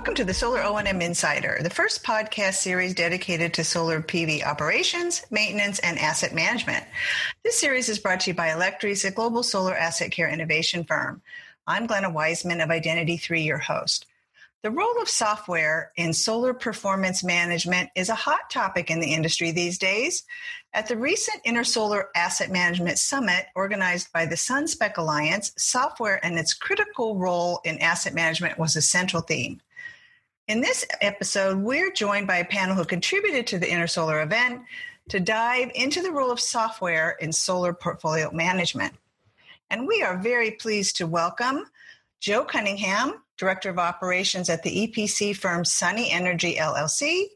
Welcome to the Solar O&M Insider, the first podcast series dedicated to solar PV operations, maintenance, and asset management. This series is brought to you by Alectris, a global solar asset care innovation firm. I'm Glenna Wiseman of Identity 3, your host. The role of software in solar performance management is a hot topic in the industry these days. At the recent Intersolar Asset Management Summit organized by the SunSpec Alliance, software and its critical role in asset management was a central theme. In this episode, we're joined by a panel who contributed to the Intersolar event to dive into the role of software in solar portfolio management. And we are very pleased to welcome Joe Cunningham, Director of Operations at the EPC firm Sunny Energy LLC,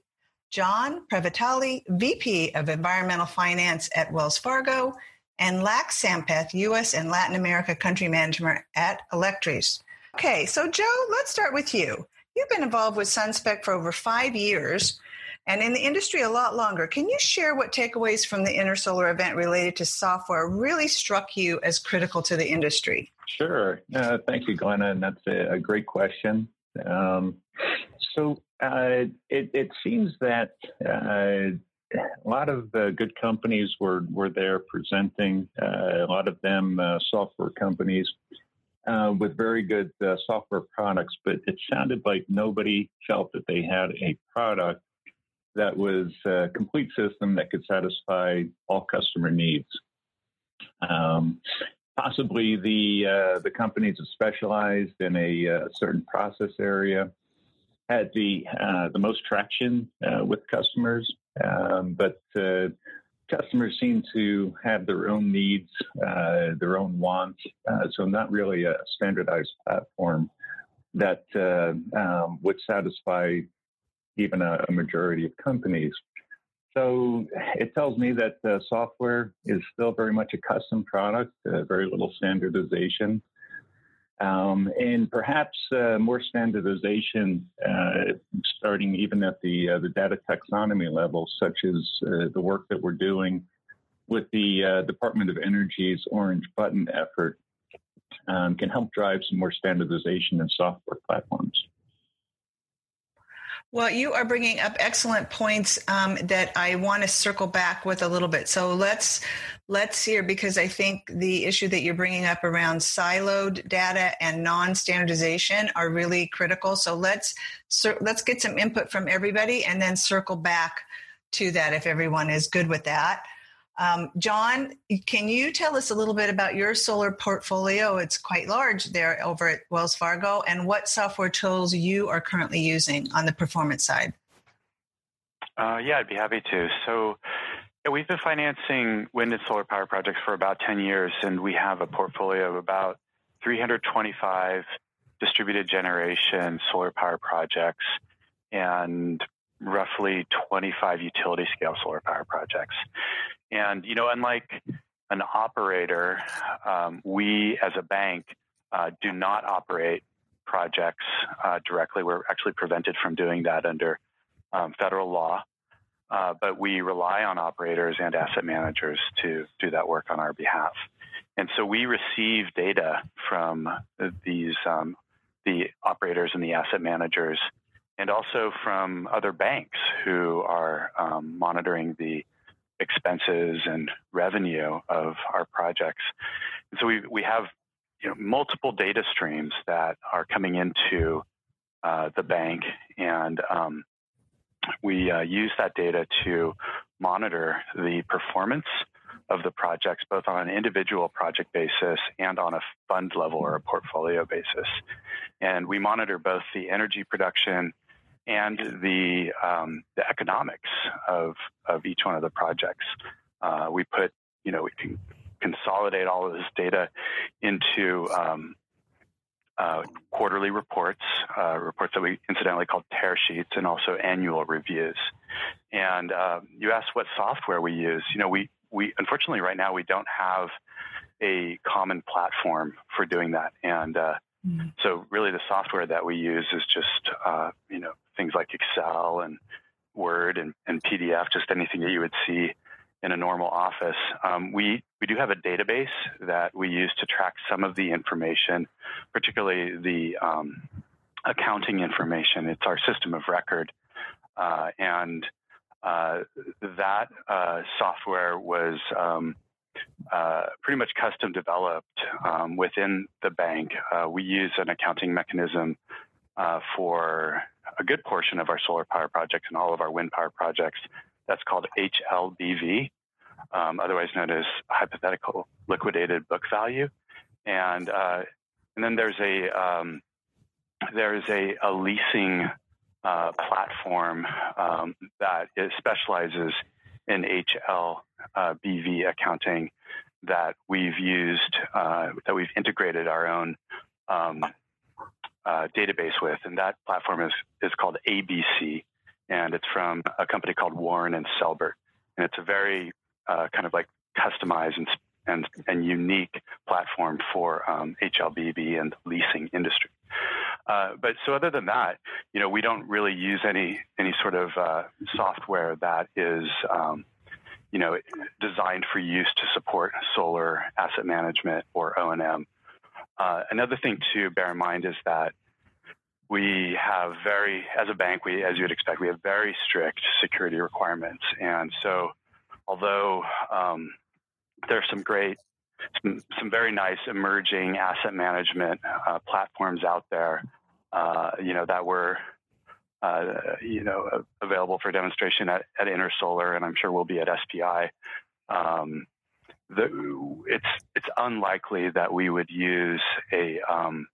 John Previtali, VP of Environmental Finance at Wells Fargo, and Lax Sampath, U.S. and Latin America Country Manager at Alectris. Okay, so Joe, let's start with you. You've been involved with SunSpec for over five years and in the industry a lot longer. Can you share what takeaways from the Intersolar event related to software really struck you as critical to the industry? Sure. Uh, thank you, Glenna. And that's a, a great question. Um, so uh, it, it, seems that uh, a lot of the good companies were, were there presenting, uh, a lot of them uh, software companies. Uh, with very good software products, but it sounded like nobody felt that they had a product that was a complete system that could satisfy all customer needs. Um, possibly the uh, the companies that specialized in a uh, certain process area had the uh, the most traction uh, with customers, um, but uh, customers seem to have their own needs, uh, their own wants, so not really a standardized platform that um, would satisfy even a, a majority of companies. So it tells me that uh, software is still very much a custom product, uh, very little standardization. Um, and perhaps uh, more standardization, uh, starting even at the uh, the data taxonomy level, such as uh, the work that we're doing with the Department of Energy's Orange Button effort, um, can help drive some more standardization in software platforms. Well, you are bringing up excellent points um, that I want to circle back with a little bit. So let's let's hear because I think the issue that you're bringing up around siloed data and non-standardization are really critical. So let's let's get some input from everybody and then circle back to that if everyone is good with that. Um, John, can you tell us a little bit about your solar portfolio? It's quite large there over at Wells Fargo, and what software tools you are currently using on the performance side. Uh, yeah, I'd be happy to. So, yeah, we've been financing wind and solar power projects for about 10 years, and we have a portfolio of about 325 distributed generation solar power projects and roughly 25 utility scale solar power projects. And, you know, unlike an operator, um, we as a bank uh, do not operate projects uh, directly. We're actually prevented from doing that under um, federal law. Uh, but we rely on operators and asset managers to do that work on our behalf. And so we receive data from these um, the operators and the asset managers, and also from other banks who are um, monitoring the expenses and revenue of our projects. And so we, we have you know, multiple data streams that are coming into uh, the bank, and um, we uh, use that data to monitor the performance of the projects, both on an individual project basis and on a fund level or a portfolio basis. And we monitor both the energy production and the um, the economics of of each one of the projects. Uh, we put, you know, we can consolidate all of this data into um, uh, quarterly reports, uh, reports that we incidentally call tear sheets, and also annual reviews. And uh, you asked what software we use. You know, we we unfortunately right now we don't have a common platform for doing that, and uh, mm-hmm. so really the software that we use is just uh, you know things like Excel and Word and, and PDF, just anything that you would see in a normal office. Um, we we do have a database that we use to track some of the information, particularly the um, accounting information. It's our system of record. Uh, and uh, that uh, software was um, uh, pretty much custom developed um, within the bank. Uh, we use an accounting mechanism uh, for a good portion of our solar power projects and all of our wind power projects. That's called HLBV, um, otherwise known as hypothetical liquidated book value. And and then there's a um, there's a, a leasing uh, platform um, that specializes in HLBV uh, accounting that we've used, uh, that we've integrated our own um, uh, database with, and that platform is is called ABC, and it's from a company called Warren and Selbert, and it's a very uh, kind of like customized and and, and unique platform for um, HLBV and the leasing industry. Uh, but so other than that, you know, we don't really use any any sort of uh, software that is, um, you know, designed for use to support solar asset management or O and M. Uh, another thing to bear in mind is that we have very, as a bank, we, as you'd expect, we have very strict security requirements, and so although um, there's some great, some, some very nice emerging asset management uh, platforms out there, uh, you know, that were, you know, available for demonstration at, at Intersolar, and I'm sure we'll be at SPI. Um, the, it's it's unlikely that we would use a um,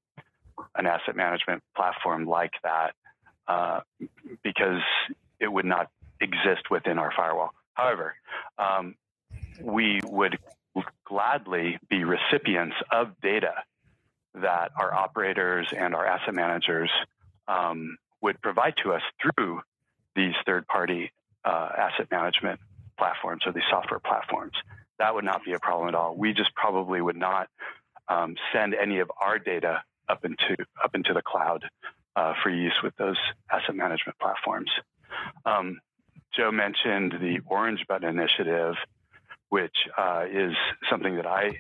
an asset management platform like that uh, because it would not exist within our firewall. However, um, we would gladly be recipients of data that our operators and our asset managers um, would provide to us through these third party uh, asset management platforms or these software platforms. That would not be a problem at all. We just probably would not um, send any of our data up into up into the cloud uh, for use with those asset management platforms. Um, Joe mentioned the Orange Button Initiative which uh, is something that I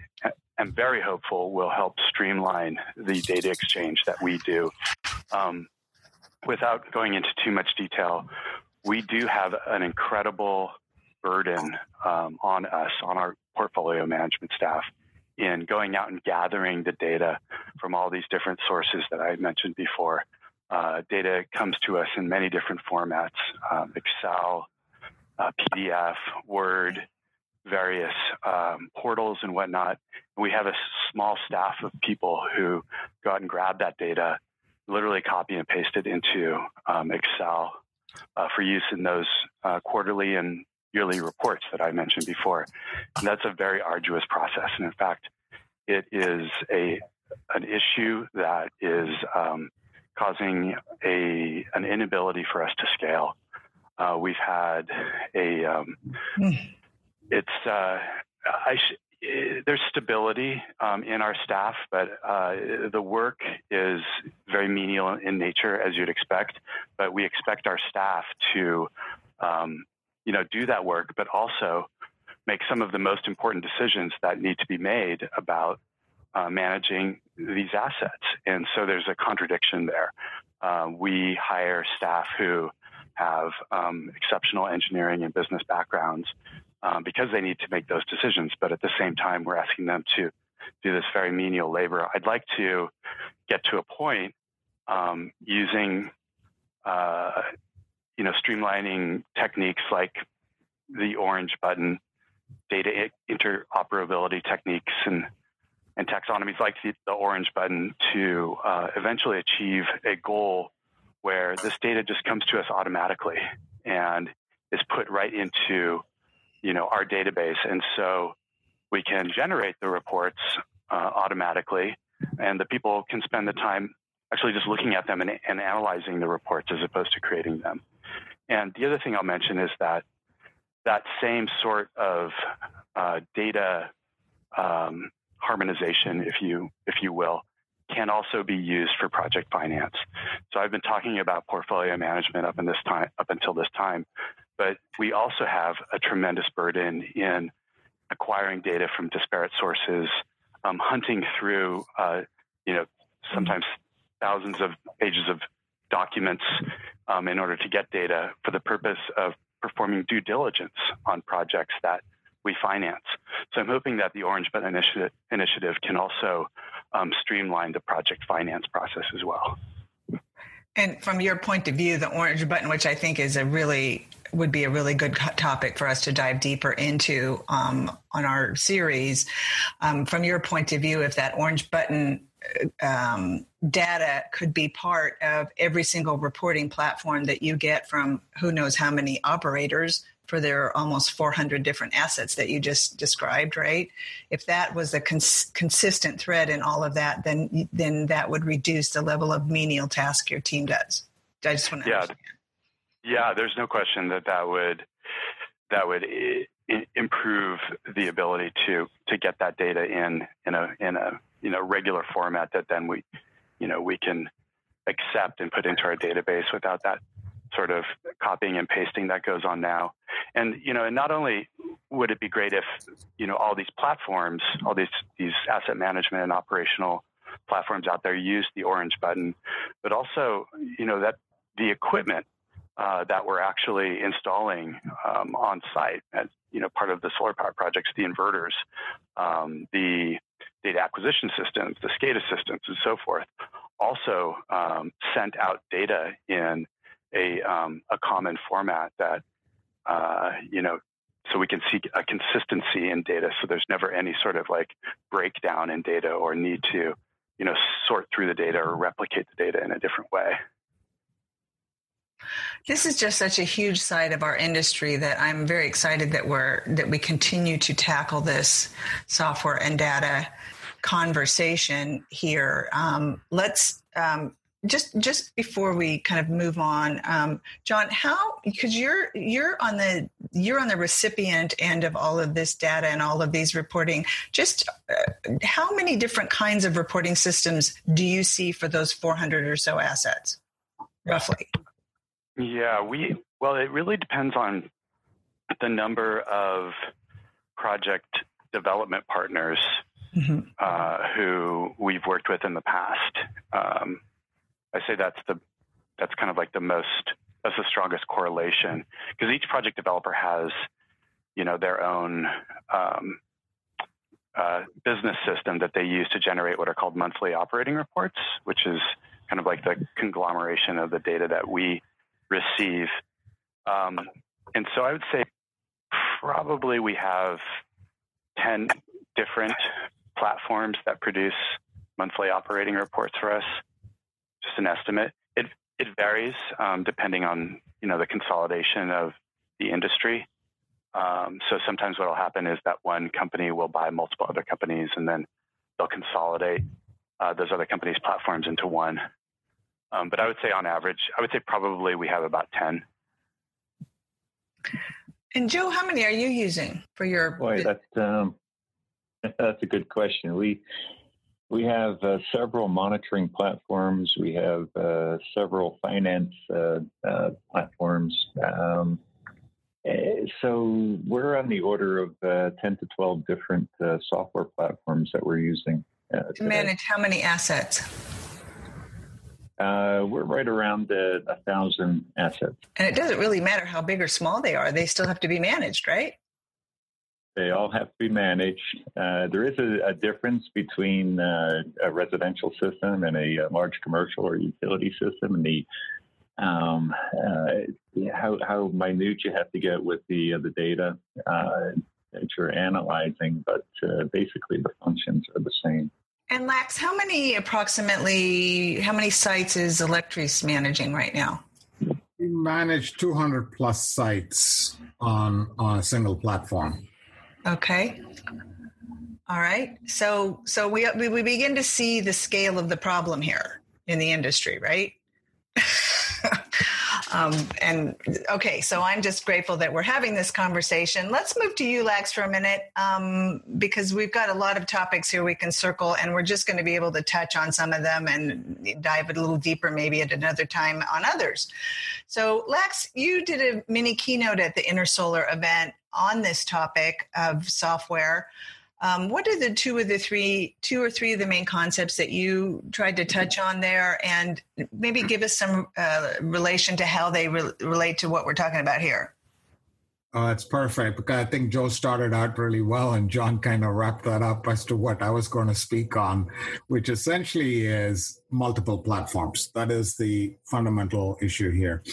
am very hopeful will help streamline the data exchange that we do. Um, without going into too much detail, we do have an incredible burden um, on us, on our portfolio management staff, in going out and gathering the data from all these different sources that I mentioned before. Uh, data comes to us in many different formats um, Excel, uh, PDF, Word, various um, portals and whatnot. We have a small staff of people who go out and grab that data, literally copy and paste it into um, Excel uh, for use in those uh, quarterly and yearly reports that I mentioned before. And that's a very arduous process. And in fact, it is a an issue that is um, causing a an inability for us to scale. Uh, we've had a um, hmm it's uh, I sh- eh, there's stability um, in our staff, but uh, the work is very menial in nature, as you'd expect. But we expect our staff to, um, you know, do that work, but also make some of the most important decisions that need to be made about uh, managing these assets. And so there's a contradiction there. Uh, we hire staff who have um, exceptional engineering and business backgrounds um, because they need to make those decisions. But at the same time, we're asking them to do this very menial labor. I'd like to get to a point um, using, uh, you know, streamlining techniques like the orange button, data interoperability techniques, and and taxonomies like the, the orange button to uh, eventually achieve a goal where this data just comes to us automatically and is put right into you know, our database. And so we can generate the reports uh, automatically, and the people can spend the time actually just looking at them and, and, analyzing the reports as opposed to creating them. And the other thing I'll mention is that that same sort of uh, data um, harmonization, if you if you will, can also be used for project finance. So I've been talking about portfolio management up in this time up until this time, but we also have a tremendous burden in acquiring data from disparate sources, um, hunting through, uh, you know, sometimes thousands of pages of documents um, in order to get data for the purpose of performing due diligence on projects that we finance. So I'm hoping that the Orange Button initiative, initiative can also um, streamline the project finance process as well. And from your point of view, the Orange Button, which I think is a really would be a really good topic for us to dive deeper into um, on our series. Um, from your point of view, if that Orange Button um, data could be part of every single reporting platform that you get from who knows how many operators for their almost 400 different assets that you just described, right? If that was a cons- consistent thread in all of that, then then that would reduce the level of menial task your team does. I just want to yeah, understand. yeah. There's no question that that would that would eh, I- improve the ability to to get that data in in a in a you know regular format that then we you know we can accept and put into our database without that sort of copying and pasting that goes on now. And you know, and not only would it be great if you know all these platforms, all these these asset management and operational platforms out there use the orange button, but also you know that the equipment uh, that we're actually installing um, on site as you know part of the solar power projects, the inverters, um, the data acquisition systems, the SCADA systems, and so forth, also um, sent out data in a um, a common format that uh, you know so we can see a consistency in data so there's never any sort of like breakdown in data or need to you know sort through the data or replicate the data in a different way this is just such a huge side of our industry that I'm very excited that we're that we continue to tackle this software and data conversation here. Um, let's um, just just before we kind of move on, um, John, how because you're you're on the you're on the recipient end of all of this data and all of these reporting. Just uh, how many different kinds of reporting systems do you see for those 400 or so assets, roughly? Yeah, we well, it really depends on the number of project development partners mm-hmm. uh, who we've worked with in the past. Um, I say that's the that's kind of like the most that's the strongest correlation because each project developer has you know their own um, uh, business system that they use to generate what are called monthly operating reports, which is kind of like the conglomeration of the data that we receive. Um, and so I would say probably we have 10 different platforms that produce monthly operating reports for us just an estimate. It it varies um, depending on you know the consolidation of the industry. Um, so sometimes what will happen is that one company will buy multiple other companies, and then they'll consolidate uh, those other companies' platforms into one. Um, but I would say on average, I would say probably we have about ten. And Joe, how many are you using for your? Boy, that's um, that's a good question. We we have uh, several monitoring platforms. We have uh, several finance uh, uh platforms. Um, eh, so we're on the order of uh, 10 to 12 different uh, software platforms that we're using. to manage how many assets? we're right around a thousand assets. And it doesn't really matter how big or small they are, they still have to be managed, right? They all have to be managed. Uh, there is a, a difference between uh, a residential system and a, a, large commercial or utility system, and the um, uh, how, how minute you have to get with the uh, the data uh, that you're analyzing. But uh, basically, the functions are the same. And Lax, how many approximately how many sites is Alectris managing right now? We manage 200 plus sites on on a single platform. Okay. All right. So so we we begin to see the scale of the problem here in the industry, right? um, and okay, so I'm just grateful that we're having this conversation. Let's move to you, Lax, for a minute, um, because we've got a lot of topics here we can circle, and we're just going to be able to touch on some of them and dive a little deeper maybe at another time on others. So, Lax, you did a mini keynote at the Intersolar event on this topic of software. Um, what are the two of the three, two or three of the main concepts that you tried to touch on there, and maybe give us some uh, relation to how they re- relate to what we're talking about here? Oh, that's perfect because I think Joe started out really well and John kind of wrapped that up as to what I was going to speak on, which essentially is multiple platforms. That is the fundamental issue here.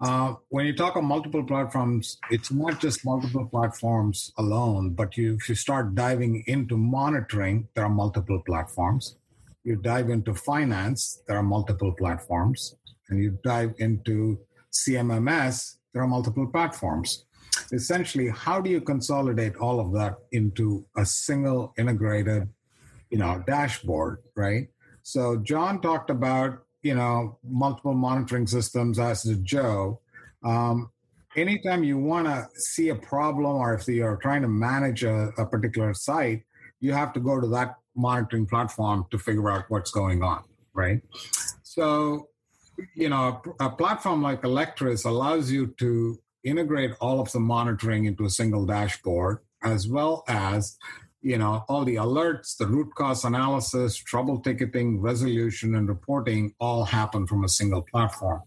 Uh, when you talk of multiple platforms, it's not just multiple platforms alone, but you, if you start diving into monitoring, there are multiple platforms. You dive into finance, there are multiple platforms. And you dive into CMMS, there are multiple platforms essentially how do you consolidate all of that into a single integrated you know dashboard right so john talked about you know multiple monitoring systems as did joe. Um, anytime you want to see a problem or if you're trying to manage a, a particular site you have to go to that monitoring platform to figure out what's going on right? So you know a, a platform like Alectris allows you to integrate all of the monitoring into a single dashboard, as well as you know all the alerts the root cause analysis trouble ticketing resolution and reporting all happen from a single platform.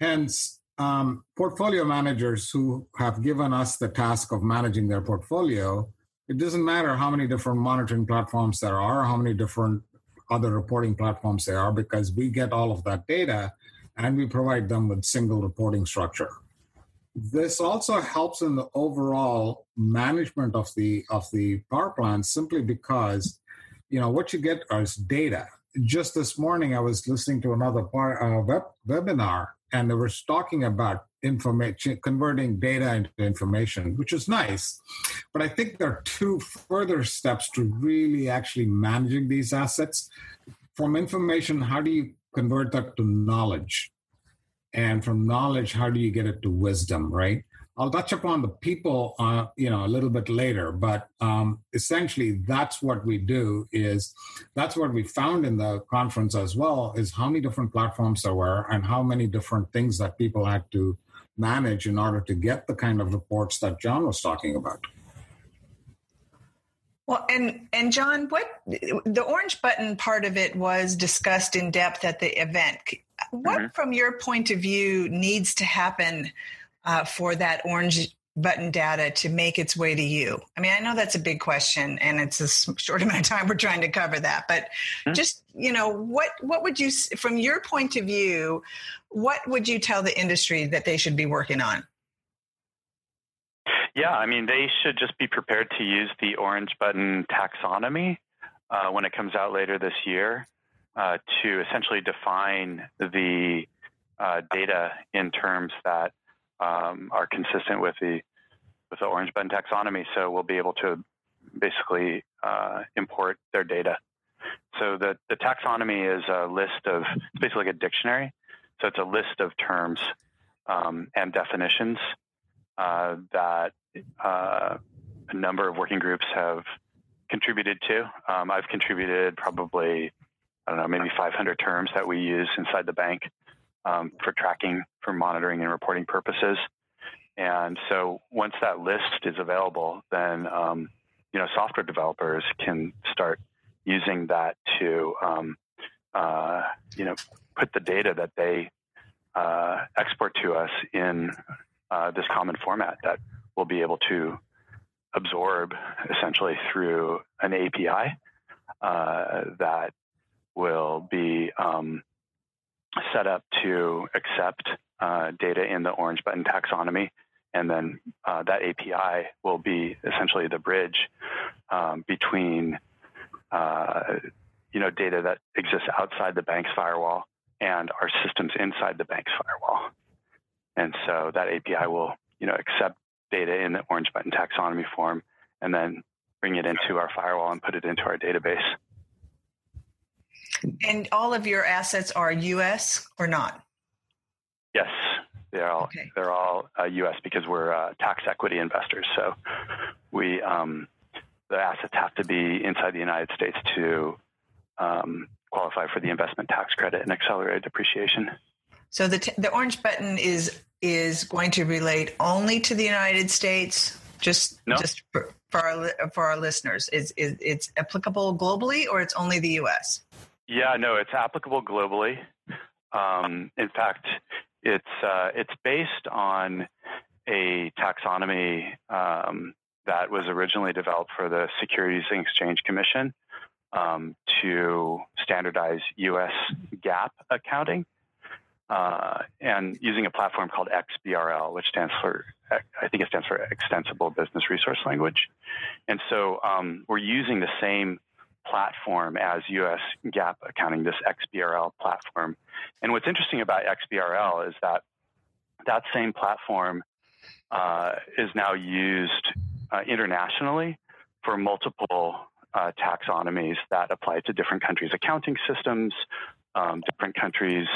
Hence um, portfolio managers who have given us the task of managing their portfolio it doesn't matter how many different monitoring platforms there are how many different other reporting platforms there are because we get all of that data and we provide them with single reporting structure this also helps in the overall management of the of the power plant simply because you know what you get is data. Just this morning i was listening to another par, uh, web, webinar and they were talking about information converting data into information which is nice but i think there are two further steps to really actually managing these assets. From information how do you convert that to knowledge and from knowledge how do you get it to wisdom right i'll touch upon the people uh, you know a little bit later but um, essentially that's what we do is that's what we found in the conference as well is how many different platforms there were and how many different things that people had to manage in order to get the kind of reports that john was talking about well, and and John, what the orange button part of it was discussed in depth at the event. What, mm-hmm. from your point of view, needs to happen uh, for that orange button data to make its way to you? I mean, I know that's a big question, and it's a short amount of time we're trying to cover that. But mm-hmm. just you know, what what would you, from your point of view, what would you tell the industry that they should be working on? Yeah, I mean, they should just be prepared to use the orange button taxonomy uh, when it comes out later this year uh, to essentially define the uh, data in terms that um, are consistent with the with the orange button taxonomy. So we'll be able to basically uh, import their data. So the the taxonomy is a list of it's basically like a dictionary. So it's a list of terms um, and definitions uh, that uh, a number of working groups have contributed to. Um, I've contributed probably I don't know, maybe 500 terms that we use inside the bank um, for tracking, for monitoring and reporting purposes. And so once that list is available, then um, you know software developers can start using that to um, uh, you know put the data that they uh, export to us in uh, this common format that we'll be able to absorb essentially through an API uh, that will be um, set up to accept uh, data in the orange button taxonomy. And then uh, that API will be essentially the bridge um, between uh, you know data that exists outside the bank's firewall and our systems inside the bank's firewall. And so that API will you know accept data in the orange button taxonomy form and then bring it into our firewall and put it into our database. And all of your assets are U.S. or not? Yes, they're all okay. they're all uh, U.S. because we're uh, tax equity investors. So we um, the assets have to be inside the United States to um, qualify for the investment tax credit and accelerated depreciation. So the t- the orange button is is going to relate only to the United States. Just no. just for, for our for our listeners? Is, is it's applicable globally, or it's only the U.S.? Yeah, no, it's applicable globally. Um, in fact, it's uh, it's based on a taxonomy um, that was originally developed for the Securities and Exchange Commission um, to standardize U.S. GAAP accounting, uh, and using a platform called XBRL, which stands for I think it stands for Extensible Business Resource Language, and so um, we're using the same platform as US GAAP accounting, this XBRL platform. And what's interesting about XBRL is that that same platform uh, is now used uh, internationally for multiple uh, taxonomies that apply to different countries' accounting systems, um, different countries'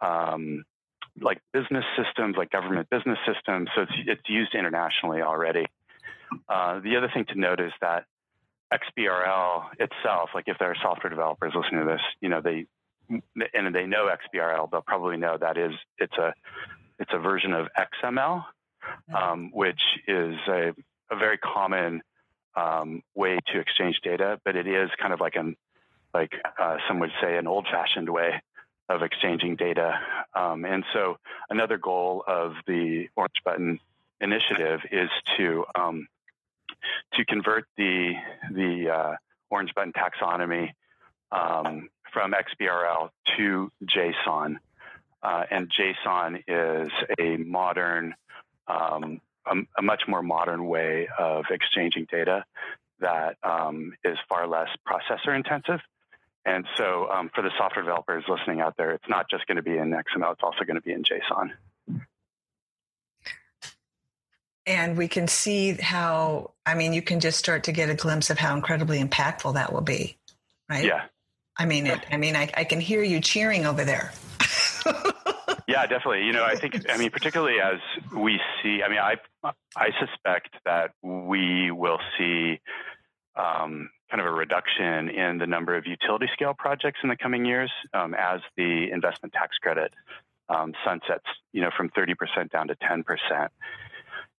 um, like business systems, like government business systems. So it's, it's used internationally already. Uh, the other thing to note is that XBRL itself, like if there are software developers listening to this, you know, they and they know XBRL, they'll probably know that is it's a it's a version of XML, um, which is a, a very common um, way to exchange data, but it is kind of like an like uh, some would say an old-fashioned way of exchanging data. Um, and so another goal of the Orange Button initiative is to um, to convert the the uh, Orange Button taxonomy um, from XBRL to JSON. Uh, and JSON is a modern, um, a, a, much more modern way of exchanging data that um, is far less processor intensive. And so, um, for the software developers listening out there, it's not just going to be in XML; it's also going to be in JSON. And we can see how i mean you can just start to get a glimpse of how incredibly impactful that will be right? Yeah. I mean it i mean i, I can hear you cheering over there. Yeah definitely. You know i think i mean particularly as we see i mean i i suspect that we will see um, kind of a reduction in the number of utility scale projects in the coming years um, as the investment tax credit um, sunsets you know from 30% down to 10%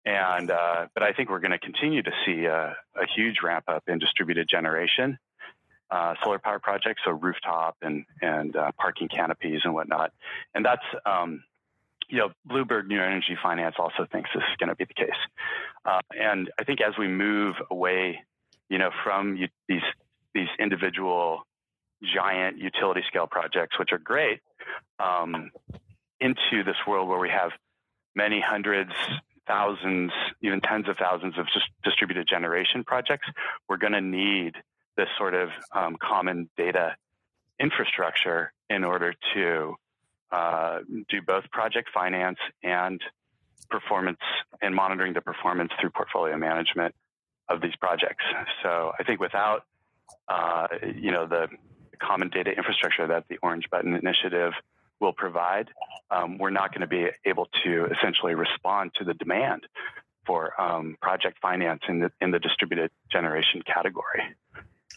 and uh, but I think we're going to continue to see a, a, huge ramp up in distributed generation, uh, solar power projects, so rooftop and and uh, parking canopies and whatnot. And that's um, you know Bloomberg New Energy Finance also thinks this is going to be the case. Uh, and I think as we move away, you know, from these these individual giant utility scale projects, which are great, um, into this world where we have many hundreds, thousands, even tens of thousands of just distributed generation projects, we're going to need this sort of um, common data infrastructure in order to uh, do both project finance and performance and monitoring the performance through portfolio management of these projects. So I think without uh, you know the common data infrastructure that the Orange Button Initiative will provide, um, we're not going to be able to essentially respond to the demand for um, project finance in the in the distributed generation category.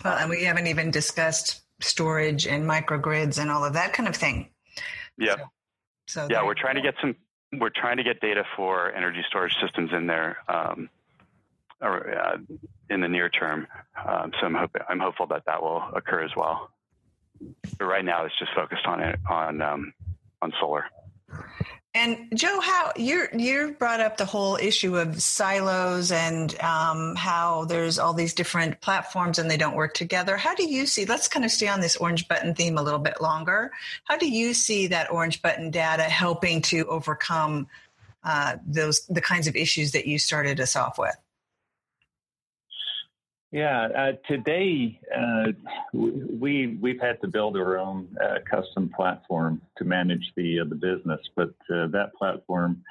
Well, and we haven't even discussed storage and microgrids and all of that kind of thing. Yeah. So, so yeah, we're trying to get some. We're trying to get data for energy storage systems in there um, or, uh, in the near term. Um, so I'm hoping I'm hopeful that that will occur as well. But right now, it's just focused on it on um, on solar. And Joe, how you you brought up the whole issue of silos and um, how there's all these different platforms and they don't work together. How do you see? Let's kind of stay on this orange button theme a little bit longer. How do you see that orange button data helping to overcome uh, those the kinds of issues that you started us off with? Yeah, uh, today uh, we we've had to build our own uh, custom platform to manage the uh, the business, but uh, that platform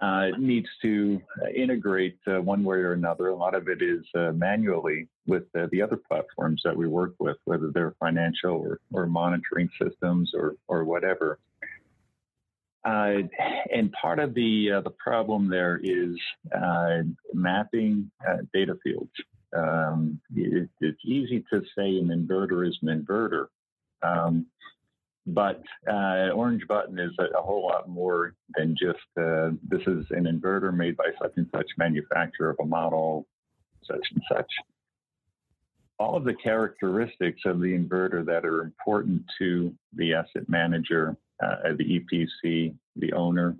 uh, needs to integrate one way or another. A lot of it is manually with the other platforms that we work with, whether they're financial or, or monitoring systems or or whatever. And part of the the problem there is mapping data fields. Um, it, it's easy to say an inverter is an inverter, um, but uh, Orange Button is a, a, whole lot more than just uh, this is an inverter made by such and such manufacturer of a model such and such. All of the characteristics of the inverter that are important to the asset manager, uh, the EPC, the owner,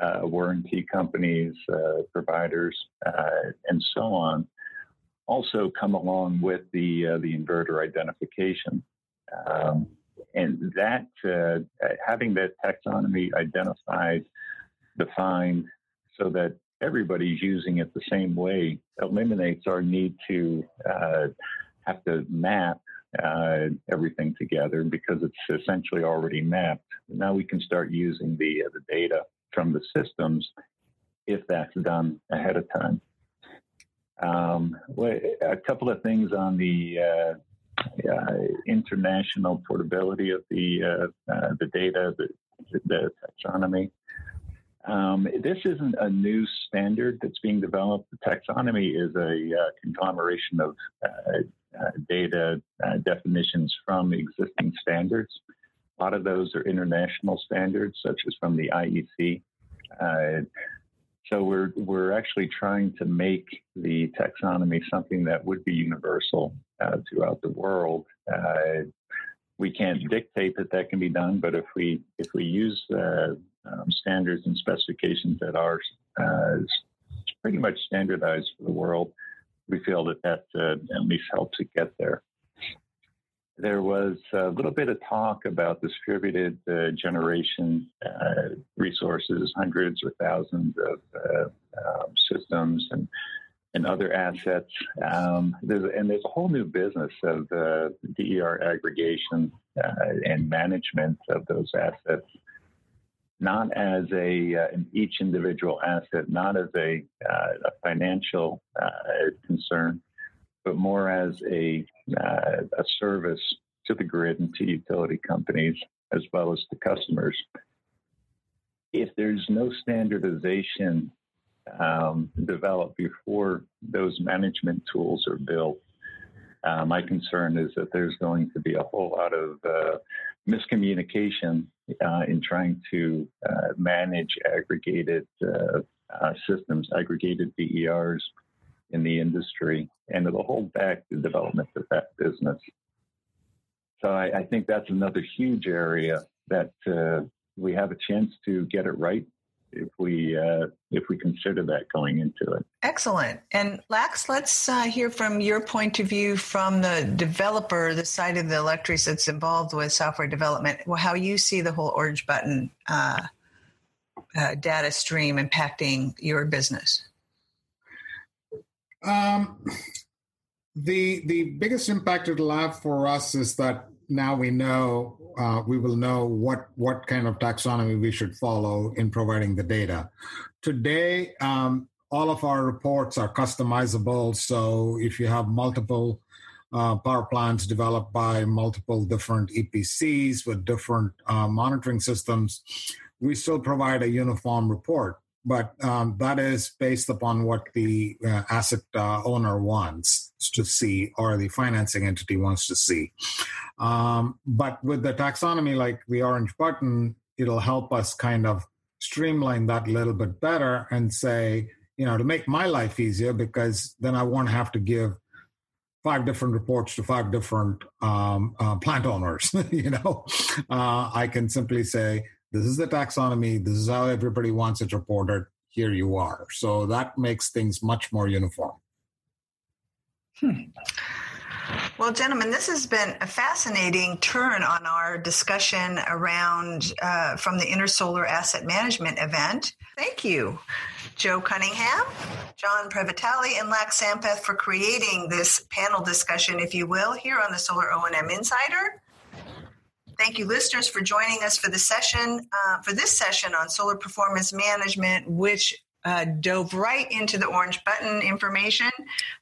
uh, warranty companies, uh, providers, uh, and so on, also come along with the uh, the inverter identification. Um, and that uh, having that taxonomy identified, defined, so that everybody's using it the same way eliminates our need to have to map everything together because it's essentially already mapped. Now we can start using the uh, the data from the systems if that's done ahead of time. Um, a couple of things on the uh, uh, international portability of the uh, uh, the data, the, the taxonomy. Um, this isn't a new standard that's being developed. The taxonomy is a uh, conglomeration of uh, data definitions from existing standards. A lot of those are international standards, such as from the IEC. So we're we're actually trying to make the taxonomy something that would be universal uh, throughout the world. Uh, we can't dictate that that can be done, but if we if we use uh, um, standards and specifications that are uh, pretty much standardized for the world, we feel that that uh, at least helps it get there there was a little bit of talk about distributed uh, generation uh, resources, hundreds or thousands of uh, um, systems and and other assets. Um, there's, and there's a whole new business of uh, DER aggregation uh, and management of those assets, not as a uh, each individual asset, not as a, a financial concern, but more as a uh, a service to the grid and to utility companies as well as to customers. If there's no standardization um, developed before those management tools are built, uh, my concern is that there's going to be a whole lot of uh, miscommunication uh, in trying to uh, manage aggregated uh, uh, systems, aggregated DERs in the industry, and it'll hold back the development of that business. So I, I think that's another huge area that uh, we have a chance to get it right if we uh, if we consider that going into it. Excellent. And Lax, let's uh, hear from your point of view from the developer, the side of the Alectris that's involved with software development, how you see the whole Orange Button uh, uh data stream impacting your business. Um, the the biggest impact it'll have for us is that now we know uh, we will know what what kind of taxonomy we should follow in providing the data. Today, um, all of our reports are customizable. So if you have multiple uh, power plants developed by multiple different EPCs with different uh, monitoring systems, we still provide a uniform report but um, that is based upon what the uh, asset uh, owner wants to see or the financing entity wants to see. Um, but with the taxonomy like the orange button, it'll help us kind of streamline that a little bit better and say, you know, to make my life easier because then I won't have to give five different reports to five different um, uh, plant owners. you know, uh, I can simply say, this is the taxonomy. This is how everybody wants it reported. Here you are. So that makes things much more uniform. Hmm. Well, gentlemen, this has been a fascinating turn on our discussion around uh, from the Intersolar Asset Management event. Thank you, Joe Cunningham, John Previtali, and Lax Sampath for creating this panel discussion, if you will, here on the Solar O&M Insider. Thank you, listeners, for joining us for the session uh, for this session on solar performance management, which uh, dove right into the orange button information.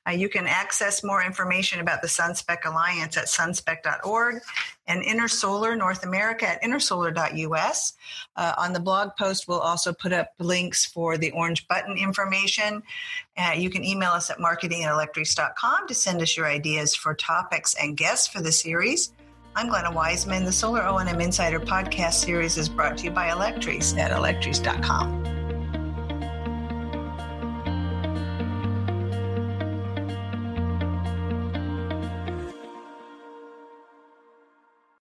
Uh, you can access more information about the SunSpec Alliance at sunspec.org and Intersolar North America at intersolar.us. Uh, on the blog post, we'll also put up links for the orange button information. Uh, you can email us at marketing at alectris.com to send us your ideas for topics and guests for the series. I'm Glenna Wiseman. The Solar O&M Insider podcast series is brought to you by Alectris at alectris.com.